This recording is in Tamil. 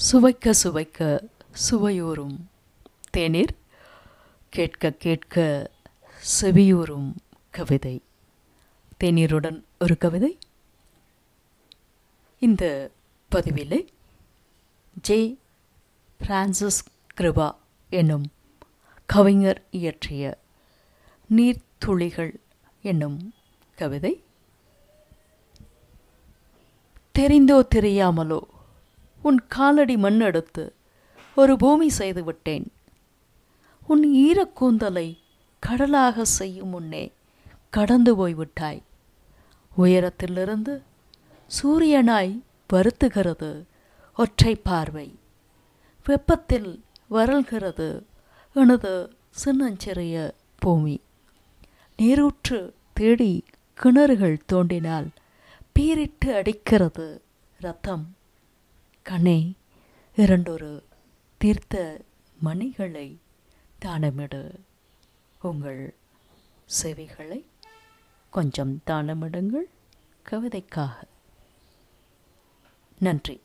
சுவைக்க சுவைக்க சுவையூறும். தேநீர் கேட்க கேட்க செவியூறும் கவிதை. தேநீருடன் ஒரு கவிதை. இந்த பதிவிலே ஜே பிரான்சிஸ் கிருபா என்னும் கவிஞர் இயற்றிய நீர்த்துளிகள் என்னும் கவிதை. தெரிந்தோ தெரியாமலோ உன் காலடி மண் எடுத்து ஒரு பூமி செய்து விட்டேன். உன் ஈரக்கூந்தலை கடலாக செய்யும் முன்னே கடந்து போய்விட்டாய் உயரத்திலிருந்து சூரியனாய் வருத்துகிறது ஒற்றை பார்வை. வெப்பத்தில் வரல்கிறது எனது சின்னஞ்சிறிய பூமி. நீரூற்று தேடி கிணறுகள் தோண்டினால் பீரிட்டு அடிக்கிறது ரத்தம். கண்ணே இரண்டொரு தீர்த்த மணிகளை தானமிடு. உங்கள் செவிகளை கொஞ்சம் தானமிடுங்கள் கவிதைக்காக. நன்றி.